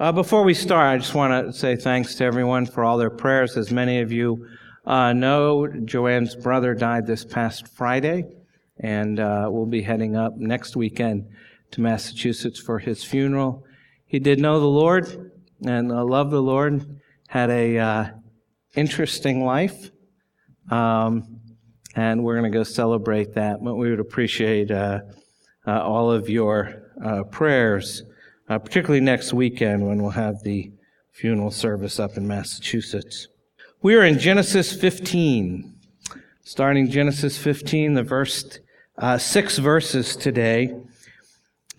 Uh, before we start, I just want to say thanks to everyone for all their prayers. As many of you uh, know, Joanne's brother died this past Friday, and uh, we'll be heading up next weekend to Massachusetts for his funeral. He did know the Lord and uh, loved the Lord, had a uh, interesting life, um, and we're going to go celebrate that. But we would appreciate uh, all of your prayers uh, particularly next weekend when we'll have the funeral service up in Massachusetts. We are in Genesis 15, starting Genesis 15, the verse, uh, six verses today.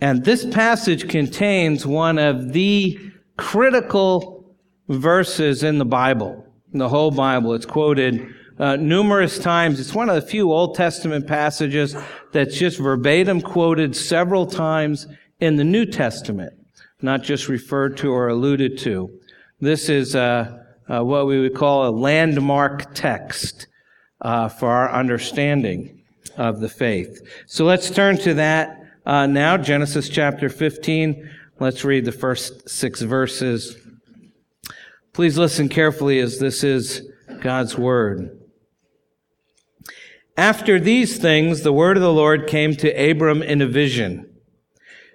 And this passage contains one of the critical verses in the Bible, in the whole Bible. It's quoted uh, numerous times. It's one of the few Old Testament passages that's just verbatim quoted several times in the New Testament, not just referred to or alluded to. This is uh, uh, what we would call a landmark text uh, for our understanding of the faith. So let's turn to that uh, now, Genesis chapter 15. Let's read the first six verses. Please listen carefully as this is God's word. After these things, the word of the Lord came to Abram in a vision.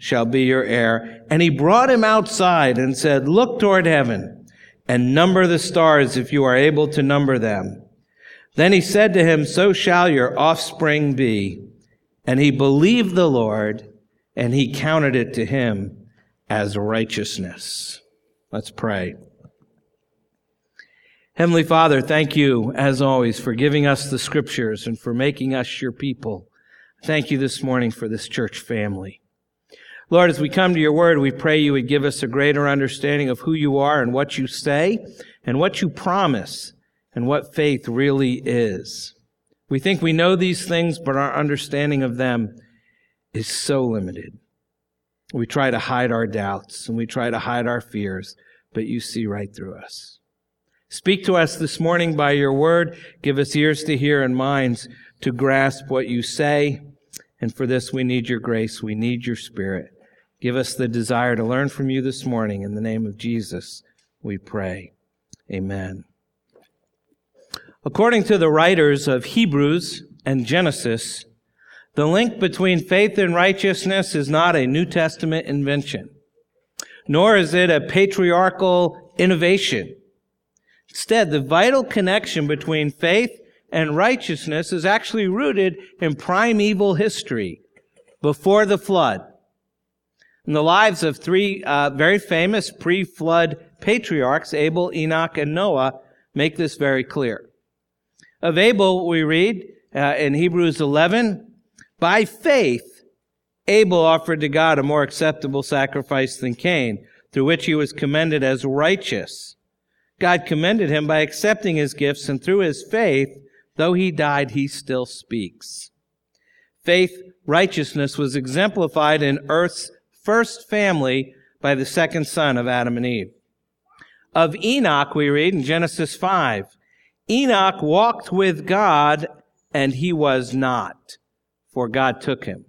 shall be your heir. And he brought him outside and said, Look toward heaven and number the stars if you are able to number them. Then he said to him, So shall your offspring be. And he believed the Lord, and he counted it to him as righteousness. Let's pray. Heavenly Father, thank you, as always, for giving us the scriptures and for making us your people. Thank you this morning for this church family. Lord, as we come to your word, we pray you would give us a greater understanding of who you are and what you say and what you promise and what faith really is. We think we know these things, but our understanding of them is so limited. We try to hide our doubts and we try to hide our fears, but you see right through us. Speak to us this morning by your word. Give us ears to hear and minds to grasp what you say and for this, we need your grace. We need your spirit. Give us the desire to learn from you this morning. In the name of Jesus, we pray. Amen. According to the writers of Hebrews and Genesis, the link between faith and righteousness is not a New Testament invention, nor is it a patriarchal innovation. Instead, the vital connection between faith and righteousness is actually rooted in primeval history before the flood. In the lives of three uh, very famous pre-flood patriarchs, Abel, Enoch, and Noah, make this very clear. Of Abel, we read uh, in Hebrews 11, by faith, Abel offered to God a more acceptable sacrifice than Cain, through which he was commended as righteous. God commended him by accepting his gifts, and through his faith, Though he died, he still speaks. Faith, righteousness was exemplified in earth's first family by the second son of Adam and Eve. Of Enoch, we read in Genesis 5, Enoch walked with God and he was not, for God took him.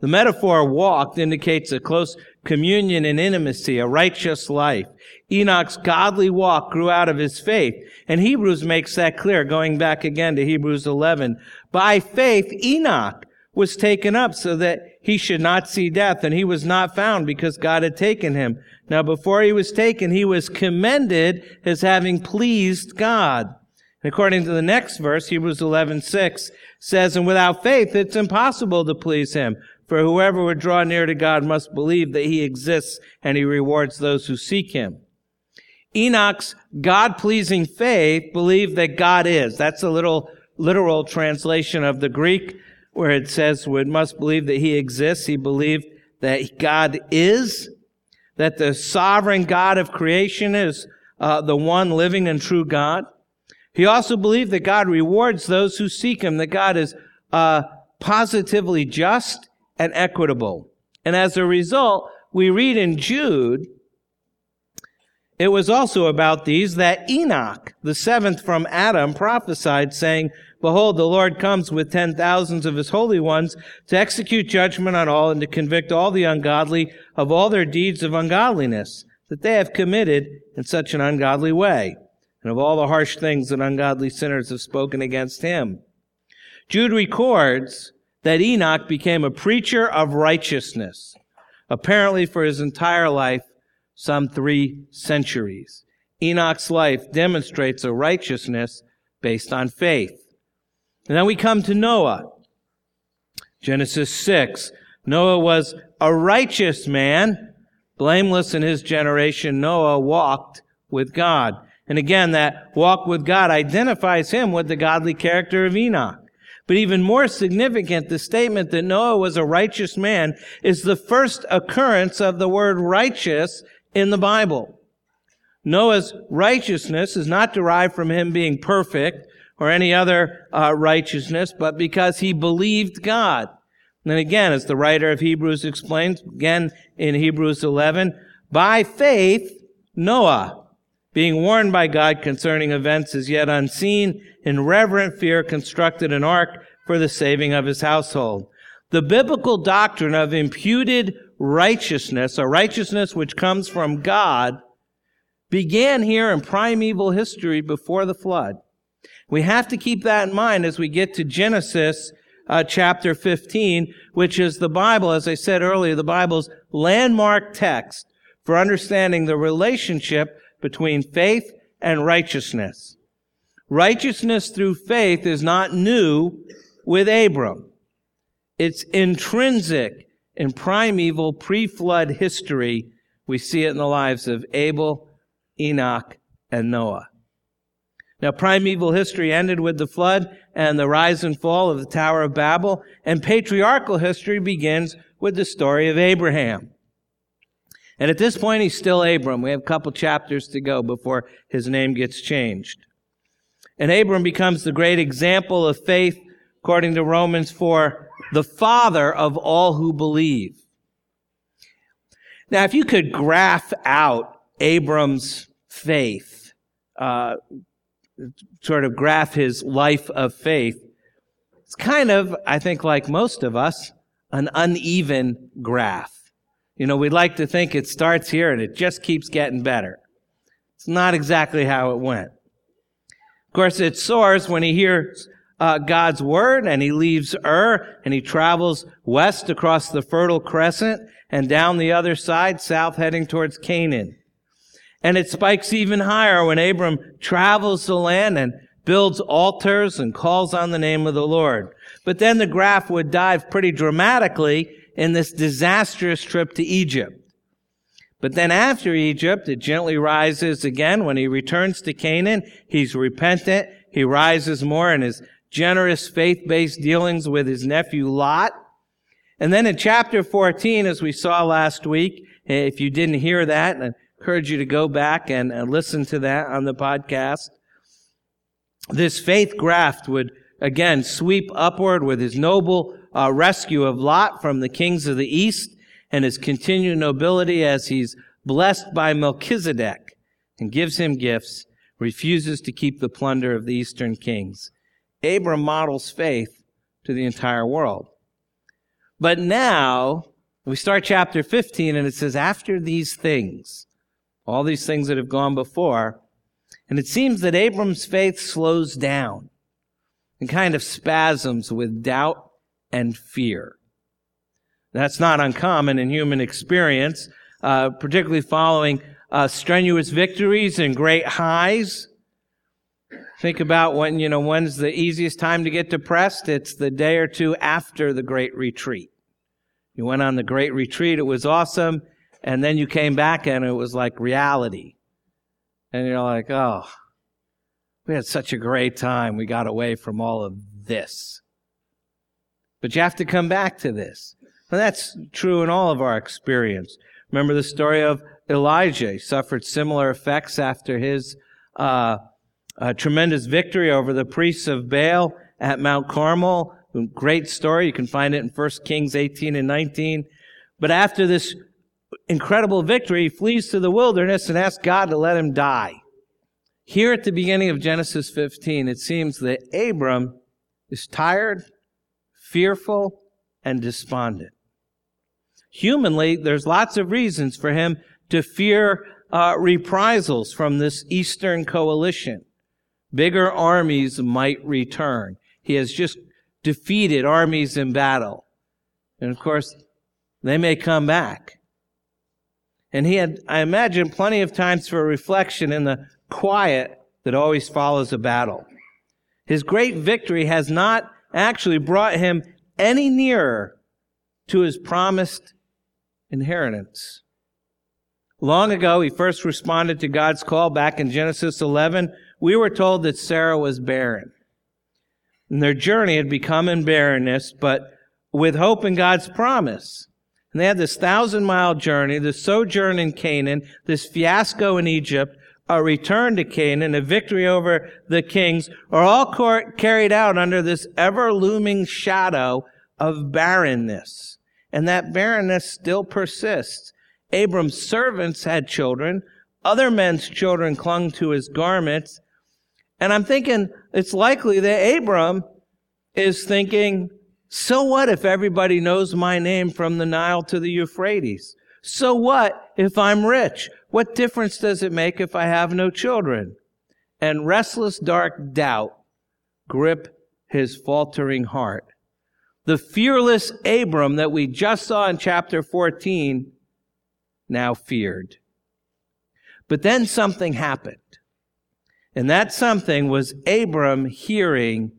The metaphor walked indicates a close communion and intimacy, a righteous life. Enoch's godly walk grew out of his faith. And Hebrews makes that clear, going back again to Hebrews 11. By faith, Enoch was taken up so that he should not see death, and he was not found because God had taken him. Now, before he was taken, he was commended as having pleased God. And according to the next verse, Hebrews 11, 6, says, And without faith, it's impossible to please him. For whoever would draw near to God must believe that he exists and he rewards those who seek him. Enoch's God-pleasing faith believed that God is. That's a little literal translation of the Greek where it says we must believe that he exists. He believed that God is. that the sovereign God of creation is uh, the one living and true God. He also believed that God rewards those who seek Him, that God is uh, positively just and equitable. And as a result, we read in Jude, it was also about these that Enoch, the seventh from Adam, prophesied, saying, Behold, the Lord comes with ten thousands of his holy ones to execute judgment on all and to convict all the ungodly of all their deeds of ungodliness that they have committed in such an ungodly way, and of all the harsh things that ungodly sinners have spoken against him. Jude records that Enoch became a preacher of righteousness, apparently for his entire life, some three centuries. Enoch's life demonstrates a righteousness based on faith. And then we come to Noah. Genesis 6. Noah was a righteous man, blameless in his generation. Noah walked with God. And again, that walk with God identifies him with the godly character of Enoch. But even more significant, the statement that Noah was a righteous man is the first occurrence of the word righteous in the Bible. Noah's righteousness is not derived from him being perfect or any other uh, righteousness, but because he believed God. And again, as the writer of Hebrews explains, again in Hebrews 11, by faith, Noah, being warned by God concerning events as yet unseen, in reverent fear constructed an ark for the saving of his household. The biblical doctrine of imputed righteousness, a righteousness which comes from God, began here in primeval history before the flood. We have to keep that in mind as we get to Genesis uh, chapter 15, which is the Bible, as I said earlier, the Bible's landmark text for understanding the relationship between faith and righteousness. Righteousness through faith is not new with Abram. It's intrinsic in primeval pre-flood history. We see it in the lives of Abel, Enoch, and Noah. Now, primeval history ended with the flood and the rise and fall of the Tower of Babel, and patriarchal history begins with the story of Abraham. And at this point, he's still Abram. We have a couple chapters to go before his name gets changed. And Abram becomes the great example of faith, according to Romans 4, the father of all who believe. Now, if you could graph out Abram's faith, uh, sort of graph his life of faith, it's kind of, I think, like most of us, an uneven graph. You know, we like to think it starts here and it just keeps getting better. It's not exactly how it went. Of course, it soars when he hears uh, God's word and he leaves Ur and he travels west across the Fertile Crescent and down the other side, south heading towards Canaan. And it spikes even higher when Abram travels the land and builds altars and calls on the name of the Lord. But then the graph would dive pretty dramatically in this disastrous trip to Egypt. But then after Egypt, it gently rises again. When he returns to Canaan, he's repentant. He rises more in his generous faith-based dealings with his nephew Lot. And then in chapter 14, as we saw last week, if you didn't hear that, encourage you to go back and, and listen to that on the podcast. This faith graft would again sweep upward with his noble uh, rescue of Lot from the kings of the east and his continued nobility as he's blessed by Melchizedek and gives him gifts, refuses to keep the plunder of the eastern kings. Abram models faith to the entire world. But now, we start chapter 15 and it says, after these things, all these things that have gone before, and it seems that Abram's faith slows down and kind of spasms with doubt and fear. That's not uncommon in human experience, uh, particularly following uh, strenuous victories and great highs. Think about when, you know, when's the easiest time to get depressed? It's the day or two after the great retreat. You went on the great retreat, it was awesome, and then you came back and it was like reality. And you're like, oh, we had such a great time. We got away from all of this. But you have to come back to this. And that's true in all of our experience. Remember the story of Elijah. He suffered similar effects after his uh, tremendous victory over the priests of Baal at Mount Carmel. Great story. You can find it in 1 Kings 18 and 19. But after this incredible victory, he flees to the wilderness and asks God to let him die. Here at the beginning of Genesis 15, it seems that Abram is tired, fearful, and despondent. Humanly, there's lots of reasons for him to fear uh, reprisals from this Eastern coalition. Bigger armies might return. He has just defeated armies in battle. And of course, they may come back. And he had, I imagine, plenty of times for reflection in the quiet that always follows a battle. His great victory has not actually brought him any nearer to his promised inheritance. Long ago, he first responded to God's call back in Genesis 11. We were told that Sarah was barren. And their journey had become in barrenness, but with hope in God's promise. And they had this thousand mile journey, this sojourn in Canaan, this fiasco in Egypt, a return to Canaan, a victory over the kings, are all carried out under this ever looming shadow of barrenness. And that barrenness still persists. Abram's servants had children. Other men's children clung to his garments. And I'm thinking it's likely that Abram is thinking, so what if everybody knows my name from the Nile to the Euphrates? So what if I'm rich? What difference does it make if I have no children? And restless dark doubt grip his faltering heart. The fearless Abram that we just saw in chapter 14 now feared. But then something happened. And that something was Abram hearing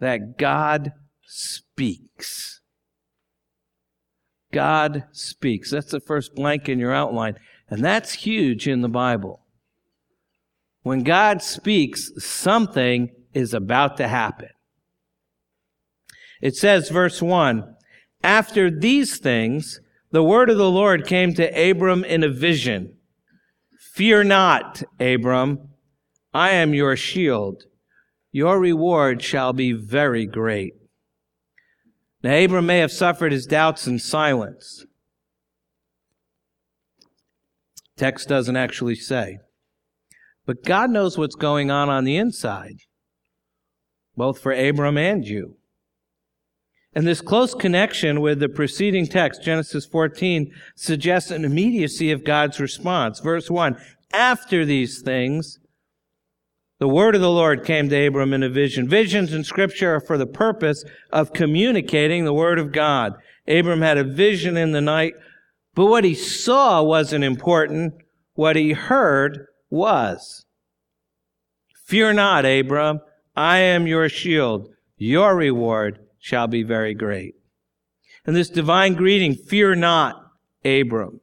that God speaks. God speaks. That's the first blank in your outline. And that's huge in the Bible. When God speaks, something is about to happen. It says, verse 1 After these things, the word of the Lord came to Abram in a vision. Fear not, Abram. I am your shield. Your reward shall be very great. Now, Abram may have suffered his doubts in silence. Text doesn't actually say. But God knows what's going on on the inside, both for Abram and you. And this close connection with the preceding text, Genesis 14, suggests an immediacy of God's response. Verse 1 After these things, the word of the Lord came to Abram in a vision. Visions in scripture are for the purpose of communicating the word of God. Abram had a vision in the night, but what he saw wasn't important. What he heard was. Fear not, Abram. I am your shield. Your reward shall be very great. And this divine greeting, fear not, Abram.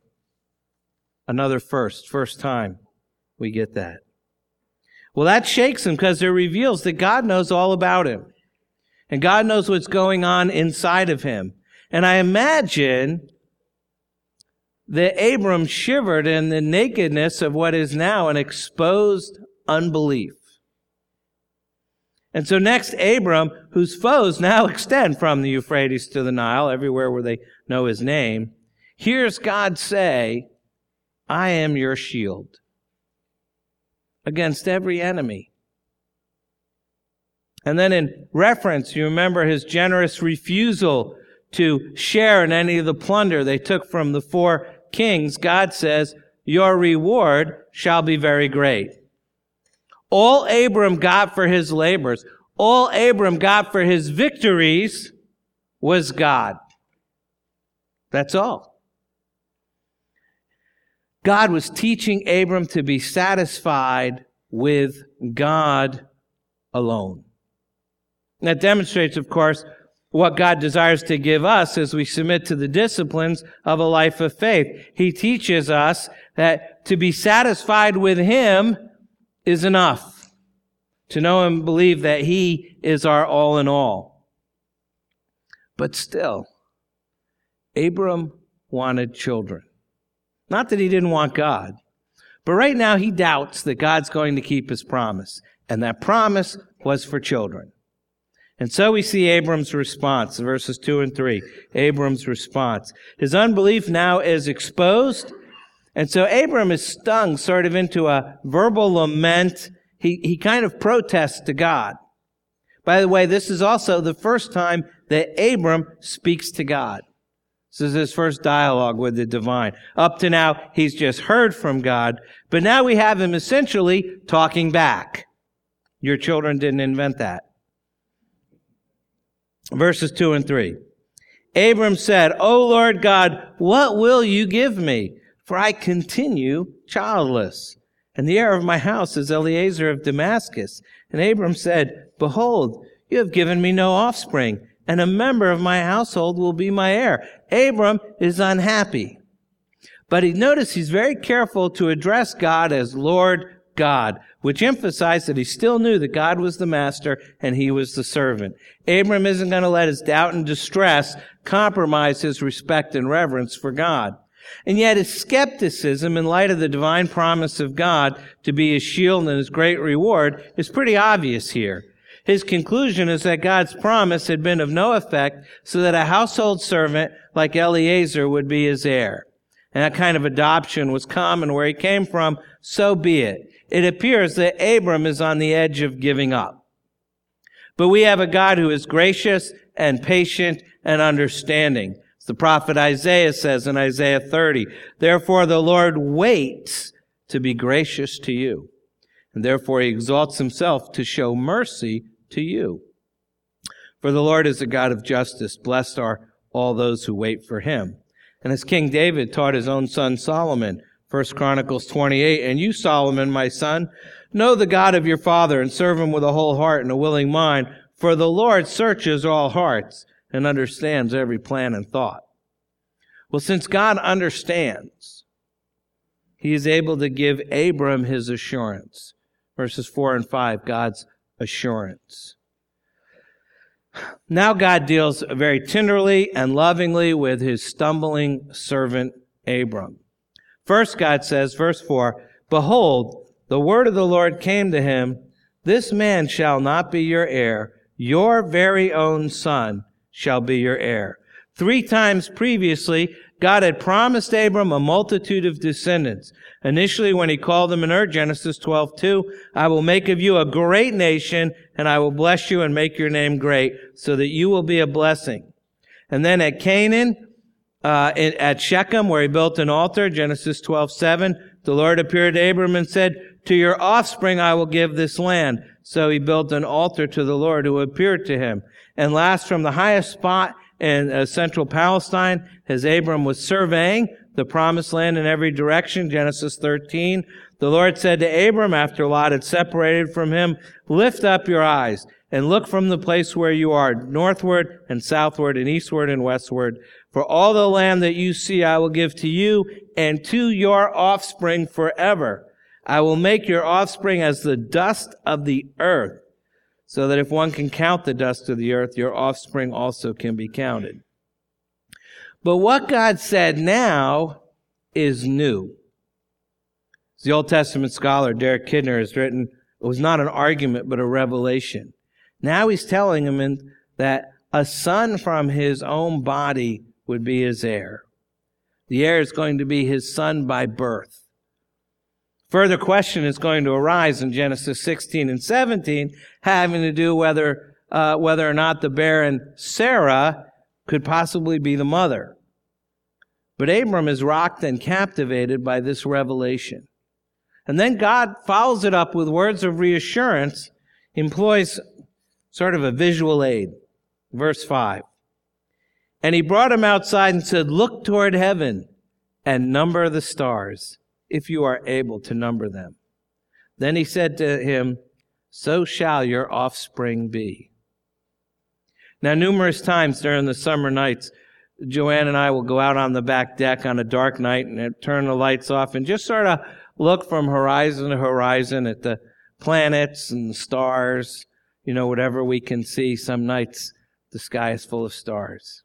Another first, first time we get that. Well, that shakes him because it reveals that God knows all about him. And God knows what's going on inside of him. And I imagine that Abram shivered in the nakedness of what is now an exposed unbelief. And so next, Abram, whose foes now extend from the Euphrates to the Nile, everywhere where they know his name, hears God say, I am your shield against every enemy. And then in reference, you remember his generous refusal to share in any of the plunder they took from the four kings. God says, your reward shall be very great. All Abram got for his labors, all Abram got for his victories was God. That's all. God was teaching Abram to be satisfied with God alone. That demonstrates, of course, what God desires to give us as we submit to the disciplines of a life of faith. He teaches us that to be satisfied with Him is enough. To know and believe that He is our all in all. But still, Abram wanted children. Not that he didn't want God, but right now he doubts that God's going to keep his promise. And that promise was for children. And so we see Abram's response, verses 2 and 3. Abram's response. His unbelief now is exposed. And so Abram is stung sort of into a verbal lament. He, he kind of protests to God. By the way, this is also the first time that Abram speaks to God. This is his first dialogue with the divine. Up to now, he's just heard from God, but now we have him essentially talking back. Your children didn't invent that. Verses 2 and 3. Abram said, O Lord God, what will you give me? For I continue childless. And the heir of my house is Eliezer of Damascus. And Abram said, Behold, you have given me no offspring, and a member of my household will be my heir. Abram is unhappy. But he notice he's very careful to address God as Lord God, which emphasized that he still knew that God was the master and he was the servant. Abram isn't going to let his doubt and distress compromise his respect and reverence for God. And yet his skepticism in light of the divine promise of God to be his shield and his great reward is pretty obvious here. His conclusion is that God's promise had been of no effect so that a household servant like Eliezer would be his heir. And that kind of adoption was common where he came from, so be it it appears that Abram is on the edge of giving up. But we have a God who is gracious and patient and understanding. As the prophet Isaiah says in Isaiah 30, therefore the Lord waits to be gracious to you. And therefore he exalts himself to show mercy to you. For the Lord is a God of justice. Blessed are all those who wait for him. And as King David taught his own son Solomon, First Chronicles 28, and you, Solomon, my son, know the God of your father and serve him with a whole heart and a willing mind, for the Lord searches all hearts and understands every plan and thought. Well, since God understands, he is able to give Abram his assurance. Verses 4 and 5, God's assurance. Now God deals very tenderly and lovingly with his stumbling servant Abram. First, God says, verse 4, Behold, the word of the Lord came to him, This man shall not be your heir, your very own son shall be your heir. Three times previously, God had promised Abram a multitude of descendants. Initially, when he called them in Ur, Genesis 12, 2, I will make of you a great nation, and I will bless you and make your name great, so that you will be a blessing. And then at Canaan, uh, at Shechem, where he built an altar, Genesis 12, 7, the Lord appeared to Abram and said, To your offspring I will give this land. So he built an altar to the Lord who appeared to him. And last, from the highest spot in uh, central Palestine, as Abram was surveying the promised land in every direction, Genesis 13, the Lord said to Abram after Lot had separated from him, Lift up your eyes and look from the place where you are, northward and southward and eastward and westward. For all the land that you see I will give to you and to your offspring forever. I will make your offspring as the dust of the earth, so that if one can count the dust of the earth, your offspring also can be counted. But what God said now is new. As the Old Testament scholar Derek Kidner has written, it was not an argument, but a revelation. Now he's telling him that a son from his own body would be his heir. The heir is going to be his son by birth. Further question is going to arise in Genesis 16 and 17, having to do whether uh, whether or not the barren Sarah could possibly be the mother. But Abram is rocked and captivated by this revelation. And then God follows it up with words of reassurance, employs sort of a visual aid. Verse 5. And he brought him outside and said, Look toward heaven and number the stars, if you are able to number them. Then he said to him, So shall your offspring be. Now, numerous times during the summer nights, Joanne and I will go out on the back deck on a dark night and turn the lights off and just sort of look from horizon to horizon at the planets and the stars, you know, whatever we can see. Some nights the sky is full of stars.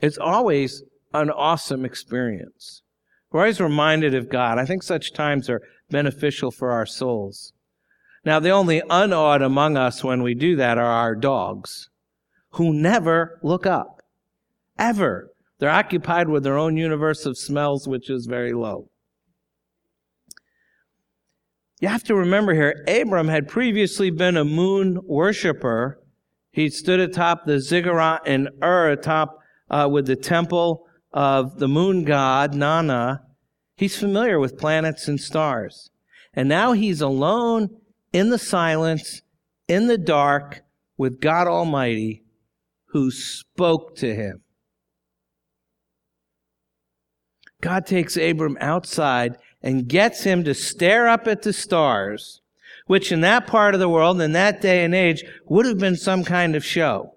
It's always an awesome experience. We're always reminded of God. I think such times are beneficial for our souls. Now, the only unawed among us when we do that are our dogs, who never look up. Ever. They're occupied with their own universe of smells, which is very low. You have to remember here, Abram had previously been a moon worshiper. He stood atop the ziggurat in Ur, atop uh, with the temple of the moon god, Nana. He's familiar with planets and stars. And now he's alone in the silence, in the dark, with God Almighty, who spoke to him. God takes Abram outside and gets him to stare up at the stars, which in that part of the world, in that day and age, would have been some kind of show.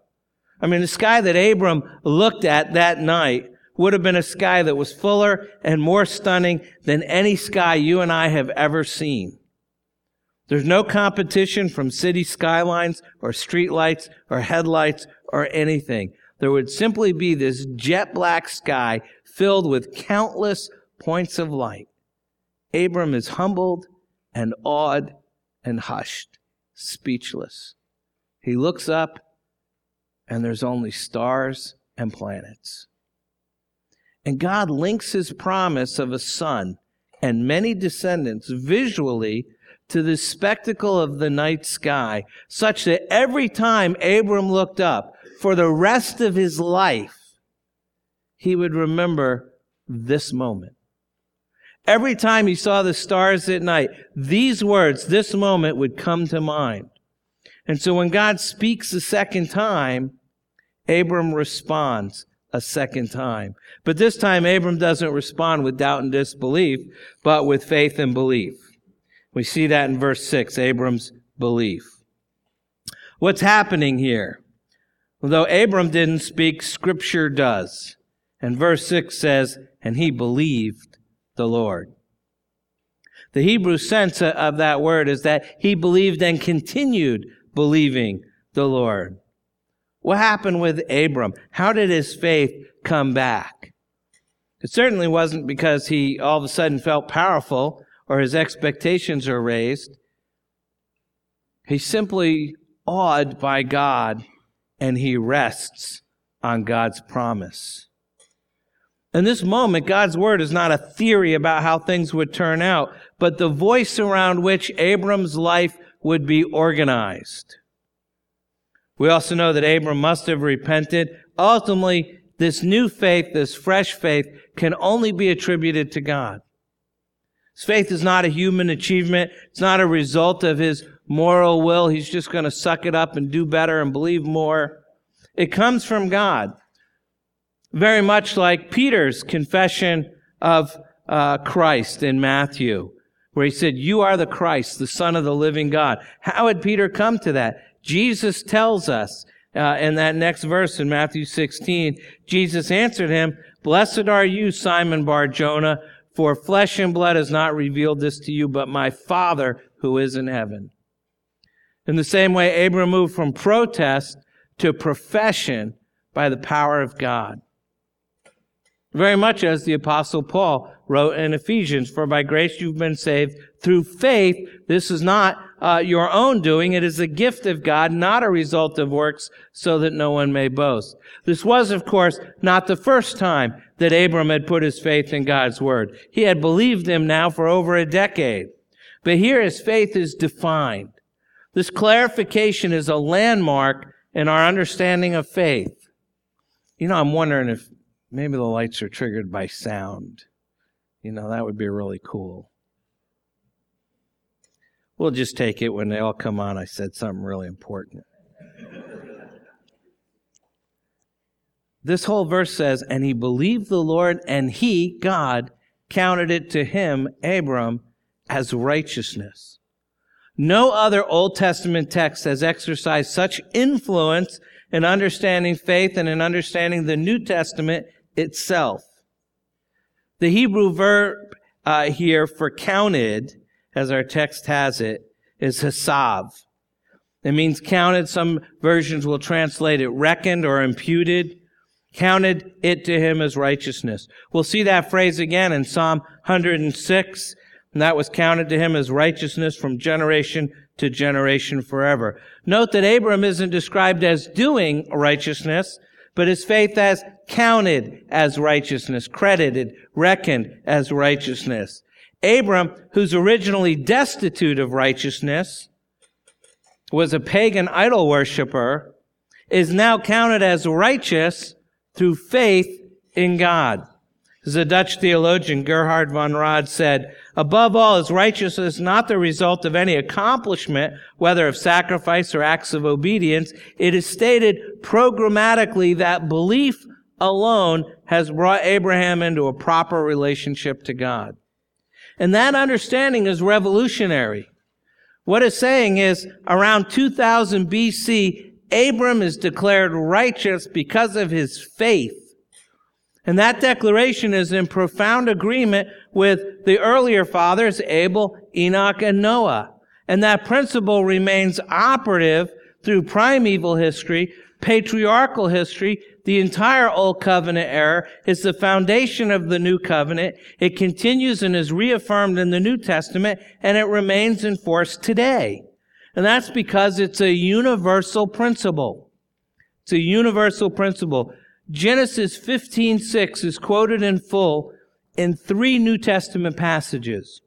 I mean, the sky that Abram looked at that night would have been a sky that was fuller and more stunning than any sky you and I have ever seen. There's no competition from city skylines or streetlights or headlights or anything. There would simply be this jet black sky filled with countless points of light. Abram is humbled and awed and hushed, speechless. He looks up, and there's only stars and planets. And God links his promise of a son and many descendants visually to the spectacle of the night sky, such that every time Abram looked up for the rest of his life, he would remember this moment. Every time he saw the stars at night, these words, this moment would come to mind. And so when God speaks a second time, Abram responds a second time. But this time, Abram doesn't respond with doubt and disbelief, but with faith and belief. We see that in verse 6, Abram's belief. What's happening here? Though Abram didn't speak, Scripture does. And verse 6 says, And he believed the Lord. The Hebrew sense of that word is that he believed and continued believing the Lord. What happened with Abram? How did his faith come back? It certainly wasn't because he all of a sudden felt powerful or his expectations are raised. He's simply awed by God and he rests on God's promise. In this moment, God's word is not a theory about how things would turn out, but the voice around which Abram's life would be organized. We also know that Abram must have repented. Ultimately, this new faith, this fresh faith, can only be attributed to God. His faith is not a human achievement. It's not a result of his moral will. He's just going to suck it up and do better and believe more. It comes from God very much like Peter's confession of uh, Christ in Matthew, where he said, You are the Christ, the Son of the living God. How had Peter come to that? Jesus tells us uh, in that next verse in Matthew 16, Jesus answered him, Blessed are you, Simon Bar Jonah, for flesh and blood has not revealed this to you, but my Father who is in heaven. In the same way, Abram moved from protest to profession by the power of God. Very much as the apostle Paul wrote in Ephesians, for by grace you've been saved through faith. This is not uh, your own doing. It is a gift of God, not a result of works, so that no one may boast. This was, of course, not the first time that Abram had put his faith in God's word. He had believed him now for over a decade. But here his faith is defined. This clarification is a landmark in our understanding of faith. You know, I'm wondering if Maybe the lights are triggered by sound. You know, that would be really cool. We'll just take it when they all come on. I said something really important. this whole verse says, And he believed the Lord, and he, God, counted it to him, Abram, as righteousness. No other Old Testament text has exercised such influence in understanding faith and in understanding the New Testament itself. The Hebrew verb uh, here for counted, as our text has it, is hasav. It means counted. Some versions will translate it reckoned or imputed. counted it to him as righteousness. We'll see that phrase again in Psalm 106, and that was counted to him as righteousness from generation to generation forever. Note that Abram isn't described as doing righteousness, but his faith as counted as righteousness, credited, reckoned as righteousness. Abram, who's originally destitute of righteousness, was a pagan idol worshiper, is now counted as righteous through faith in God. As the Dutch theologian, Gerhard von Rad said, above all, is righteousness not the result of any accomplishment, whether of sacrifice or acts of obedience. It is stated programmatically that belief alone has brought Abraham into a proper relationship to God. And that understanding is revolutionary. What it's saying is around 2000 BC, Abram is declared righteous because of his faith. And that declaration is in profound agreement with the earlier fathers, Abel, Enoch, and Noah. And that principle remains operative through primeval history, patriarchal history, the entire Old Covenant era is the foundation of the New Covenant. It continues and is reaffirmed in the New Testament, and it remains in force today. And that's because it's a universal principle. It's a universal principle. Genesis 15:6 is quoted in full in three New Testament passages.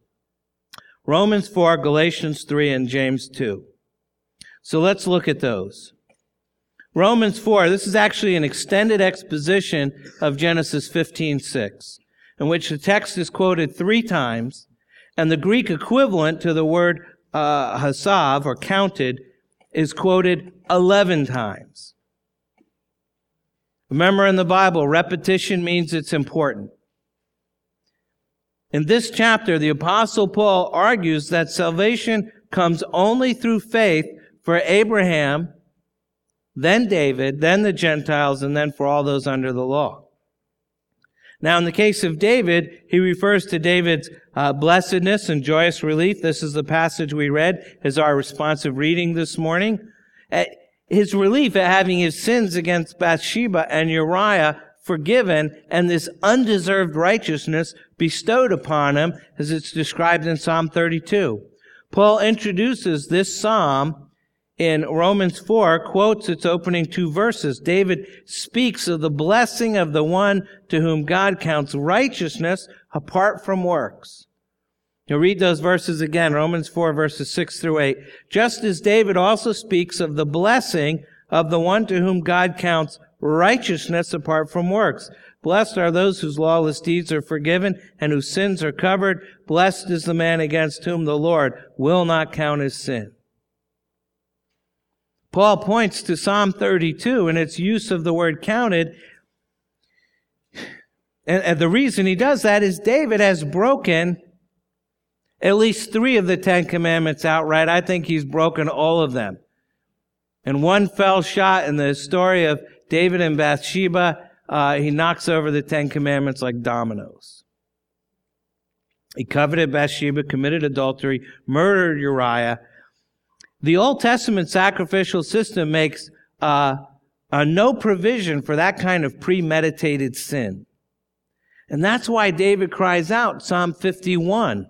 Romans 4, Galatians 3, and James 2. So let's look at those. Romans 4, this is actually an extended exposition of Genesis 15:6, in which the text is quoted three times, and the Greek equivalent to the word uh, hasav, or counted, is quoted 11 times. Remember in the Bible, repetition means it's important. In this chapter, the Apostle Paul argues that salvation comes only through faith for Abraham then David, then the Gentiles, and then for all those under the law. Now, in the case of David, he refers to David's uh, blessedness and joyous relief. This is the passage we read as our responsive reading this morning. Uh, his relief at having his sins against Bathsheba and Uriah forgiven and this undeserved righteousness bestowed upon him as it's described in Psalm 32. Paul introduces this psalm in Romans 4 quotes its opening two verses. David speaks of the blessing of the one to whom God counts righteousness apart from works. You'll read those verses again, Romans 4 verses 6 through 8. Just as David also speaks of the blessing of the one to whom God counts righteousness apart from works. Blessed are those whose lawless deeds are forgiven and whose sins are covered. Blessed is the man against whom the Lord will not count his sin. Paul points to Psalm 32 and its use of the word counted. And, the reason he does that is David has broken at least three of the Ten Commandments outright. I think he's broken all of them. In one fell shot in the story of David and Bathsheba, uh, he knocks over the Ten Commandments like dominoes. He coveted Bathsheba, committed adultery, murdered Uriah, the Old Testament sacrificial system makes uh, uh, no provision for that kind of premeditated sin. And that's why David cries out, Psalm 51,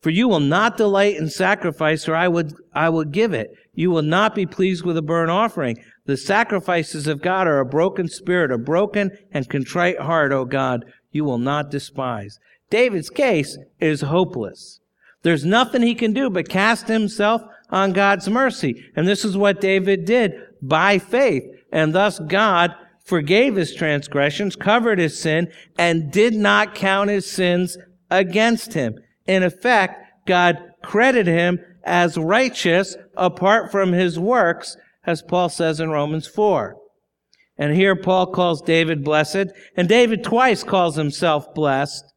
For you will not delight in sacrifice, or I would, I would give it. You will not be pleased with a burnt offering. The sacrifices of God are a broken spirit, a broken and contrite heart, O God, you will not despise. David's case is hopeless. There's nothing he can do but cast himself on God's mercy. And this is what David did by faith. And thus God forgave his transgressions, covered his sin, and did not count his sins against him. In effect, God credited him as righteous apart from his works, as Paul says in Romans 4. And here Paul calls David blessed, and David twice calls himself blessed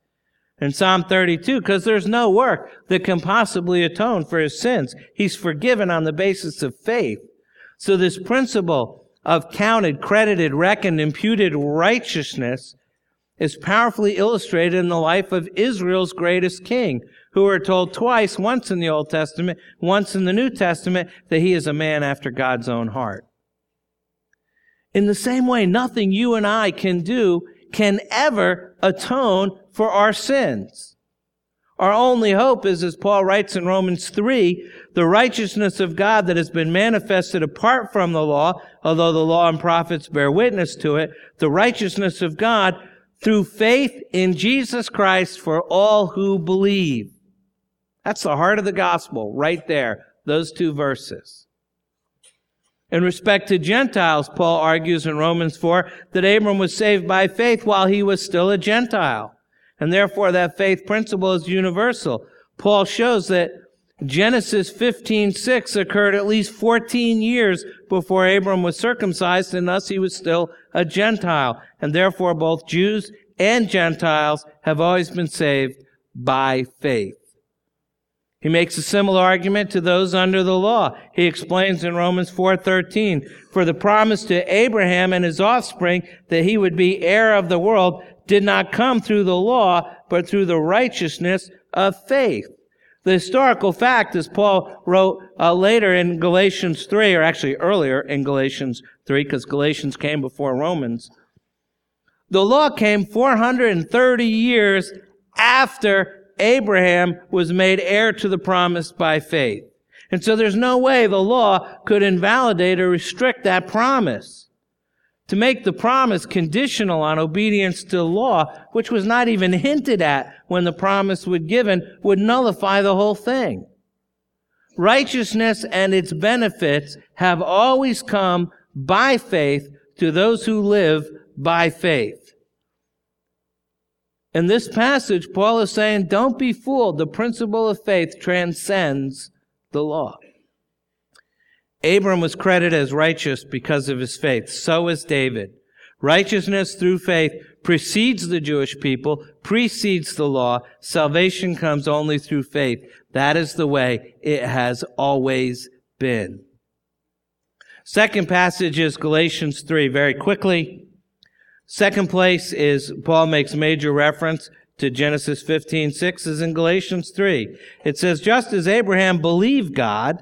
in Psalm 32 because there's no work that can possibly atone for his sins. He's forgiven on the basis of faith. So this principle of counted, credited, reckoned, imputed righteousness is powerfully illustrated in the life of Israel's greatest king, who we're told twice, once in the Old Testament, once in the New Testament, that he is a man after God's own heart. In the same way, nothing you and I can do can ever atone for our sins. Our only hope is, as Paul writes in Romans 3, the righteousness of God that has been manifested apart from the law, although the law and prophets bear witness to it, the righteousness of God through faith in Jesus Christ for all who believe. That's the heart of the gospel right there, those two verses. In respect to Gentiles, Paul argues in Romans 4 that Abram was saved by faith while he was still a Gentile. And therefore that faith principle is universal. Paul shows that Genesis 15:6 occurred at least 14 years before Abram was circumcised and thus he was still a Gentile. And therefore both Jews and Gentiles have always been saved by faith. He makes a similar argument to those under the law. He explains in Romans 4:13, "For the promise to Abraham and his offspring that he would be heir of the world did not come through the law, but through the righteousness of faith." The historical fact, as Paul wrote uh, later in Galatians 3, or actually earlier in Galatians 3, because Galatians came before Romans, the law came 430 years after Abraham was made heir to the promise by faith. And so there's no way the law could invalidate or restrict that promise. To make the promise conditional on obedience to the law, which was not even hinted at when the promise was given, would nullify the whole thing. Righteousness and its benefits have always come by faith to those who live by faith. In this passage, Paul is saying, don't be fooled. The principle of faith transcends the law. Abram was credited as righteous because of his faith. So is David. Righteousness through faith precedes the Jewish people, precedes the law. Salvation comes only through faith. That is the way it has always been. Second passage is Galatians 3. Very quickly. Second place is Paul makes major reference to Genesis 15, 6 is in Galatians 3. It says, just as Abraham believed God,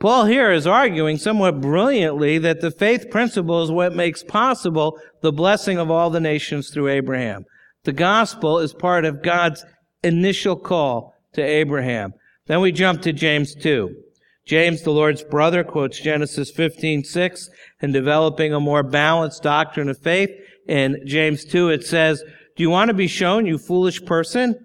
Paul here is arguing somewhat brilliantly that the faith principle is what makes possible the blessing of all the nations through Abraham. The gospel is part of God's initial call to Abraham. Then we jump to James 2. James, the Lord's brother, quotes Genesis 15:6 in developing a more balanced doctrine of faith. In James 2, it says, Do you want to be shown, you foolish person?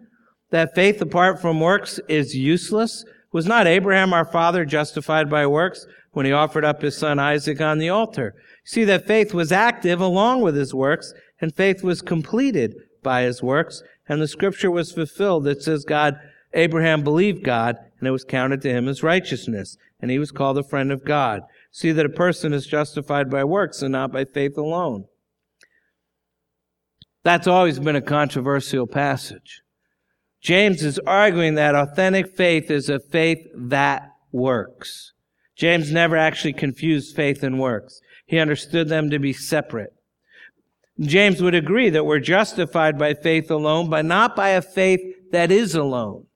that faith apart from works is useless? Was not Abraham our father justified by works when he offered up his son Isaac on the altar? See that faith was active along with his works, and faith was completed by his works, and the scripture was fulfilled that says God, Abraham believed God, and it was counted to him as righteousness, and he was called a friend of God. See that a person is justified by works and not by faith alone. That's always been a controversial passage. James is arguing that authentic faith is a faith that works. James never actually confused faith and works. He understood them to be separate. James would agree that we're justified by faith alone, but not by a faith that is alone.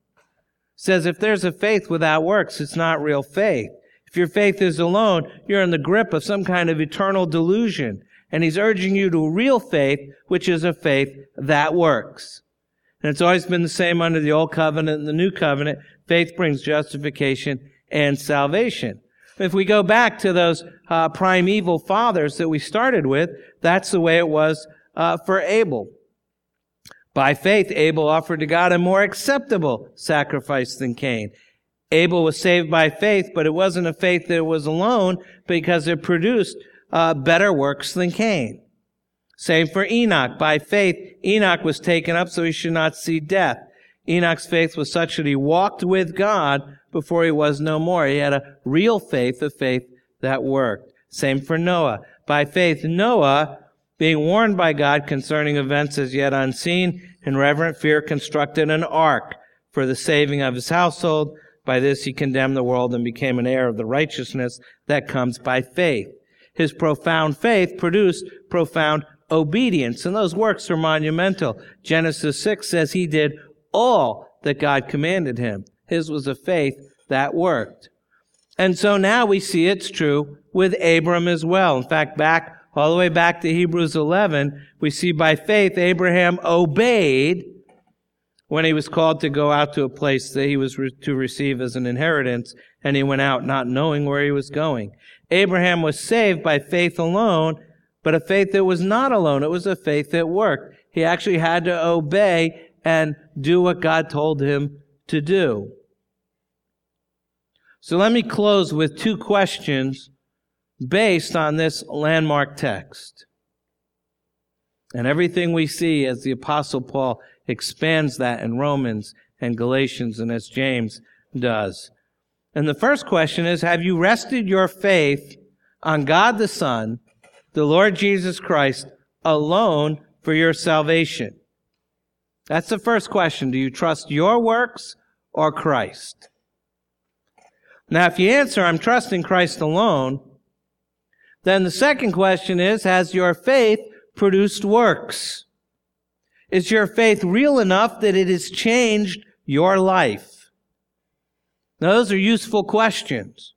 Says if there's a faith without works, it's not real faith. If your faith is alone, you're in the grip of some kind of eternal delusion. And he's urging you to real faith, which is a faith that works. And it's always been the same under the Old Covenant and the New Covenant. Faith brings justification and salvation. If we go back to those uh, primeval fathers that we started with, that's the way it was uh, for Abel. By faith, Abel offered to God a more acceptable sacrifice than Cain. Abel was saved by faith, but it wasn't a faith that was alone because it produced uh, better works than Cain. Same for Enoch. By faith, Enoch was taken up so he should not see death. Enoch's faith was such that he walked with God before he was no more. He had a real faith, a faith that worked. Same for Noah. By faith, Noah, being warned by God concerning events as yet unseen, in reverent fear constructed an ark for the saving of his household. By this he condemned the world and became an heir of the righteousness that comes by faith. His profound faith produced profound obedience, and those works are monumental. Genesis 6 says he did all that God commanded him. His was a faith that worked. And so now we see it's true with Abram as well. In fact, back all the way back to Hebrews 11, we see by faith Abraham obeyed when he was called to go out to a place that he was re- to receive as an inheritance, and he went out not knowing where he was going. Abraham was saved by faith alone, but a faith that was not alone. It was a faith that worked. He actually had to obey and do what God told him to do. So let me close with two questions based on this landmark text. And everything we see as the apostle Paul expands that in Romans and Galatians and as James does. And the first question is, have you rested your faith on God the Son, the Lord Jesus Christ, alone for your salvation? That's the first question. Do you trust your works or Christ? Now, if you answer, I'm trusting Christ alone, then the second question is, has your faith produced works? Is your faith real enough that it has changed your life? Now, those are useful questions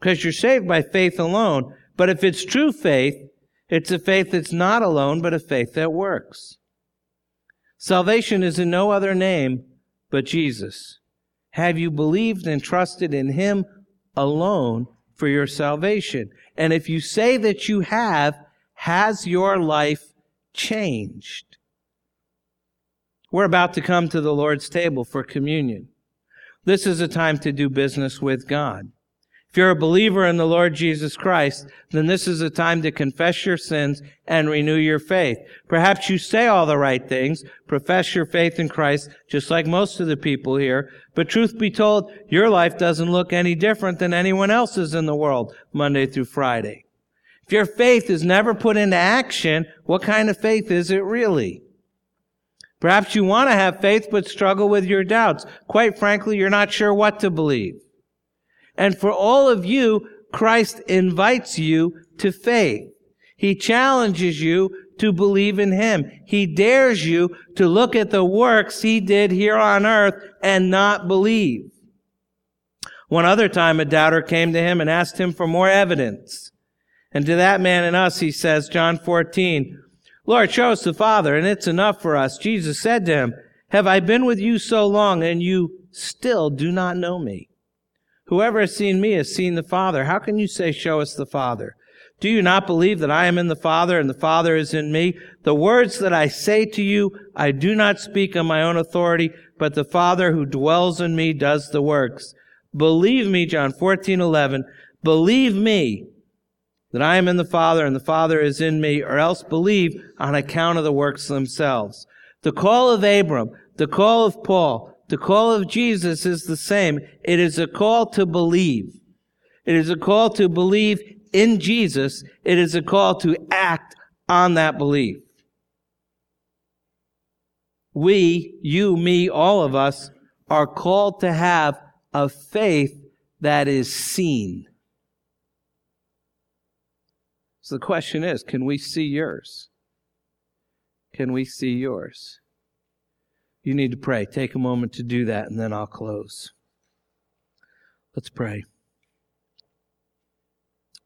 because you're saved by faith alone. But if it's true faith, it's a faith that's not alone, but a faith that works. Salvation is in no other name but Jesus. Have you believed and trusted in Him alone for your salvation? And if you say that you have, has your life changed? We're about to come to the Lord's table for communion. This is a time to do business with God. If you're a believer in the Lord Jesus Christ, then this is a time to confess your sins and renew your faith. Perhaps you say all the right things, profess your faith in Christ, just like most of the people here, but truth be told, your life doesn't look any different than anyone else's in the world, Monday through Friday. If your faith is never put into action, what kind of faith is it really? Perhaps you want to have faith but struggle with your doubts. Quite frankly, you're not sure what to believe. And for all of you, Christ invites you to faith. He challenges you to believe in Him. He dares you to look at the works He did here on earth and not believe. One other time, a doubter came to Him and asked Him for more evidence. And to that man and us, He says, John 14, Lord, show us the Father, and it's enough for us. Jesus said to him, Have I been with you so long, and you still do not know me? Whoever has seen me has seen the Father. How can you say, Show us the Father? Do you not believe that I am in the Father and the Father is in me? The words that I say to you, I do not speak on my own authority, but the Father who dwells in me does the works. Believe me, John 14, 11. Believe me that I am in the Father and the Father is in me, or else believe on account of the works themselves. The call of Abram, the call of Paul, the call of Jesus is the same. It is a call to believe. It is a call to believe in Jesus. It is a call to act on that belief. We, you, me, all of us are called to have a faith that is seen. So the question is, can we see yours? Can we see yours? You need to pray. Take a moment to do that, and then I'll close. Let's pray.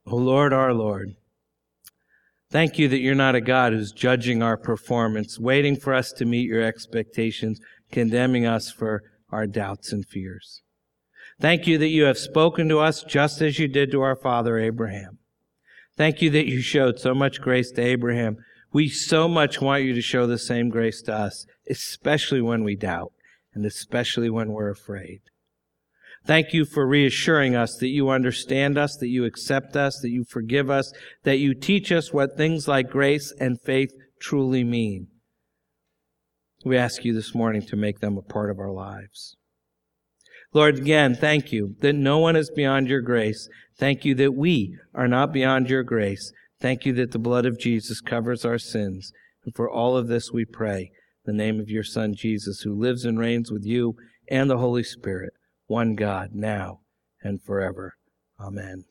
O Lord, our Lord, thank you that you're not a God who's judging our performance, waiting for us to meet your expectations, condemning us for our doubts and fears. Thank you that you have spoken to us just as you did to our father Abraham. Thank you that you showed so much grace to Abraham we so much want you to show the same grace to us, especially when we doubt and especially when we're afraid. Thank you for reassuring us that you understand us, that you accept us, that you forgive us, that you teach us what things like grace and faith truly mean. We ask you this morning to make them a part of our lives. Lord, again, thank you that no one is beyond your grace. Thank you that we are not beyond your grace. Thank you that the blood of Jesus covers our sins. And for all of this we pray, the name of your Son, Jesus, who lives and reigns with you and the Holy Spirit, one God, now and forever. Amen.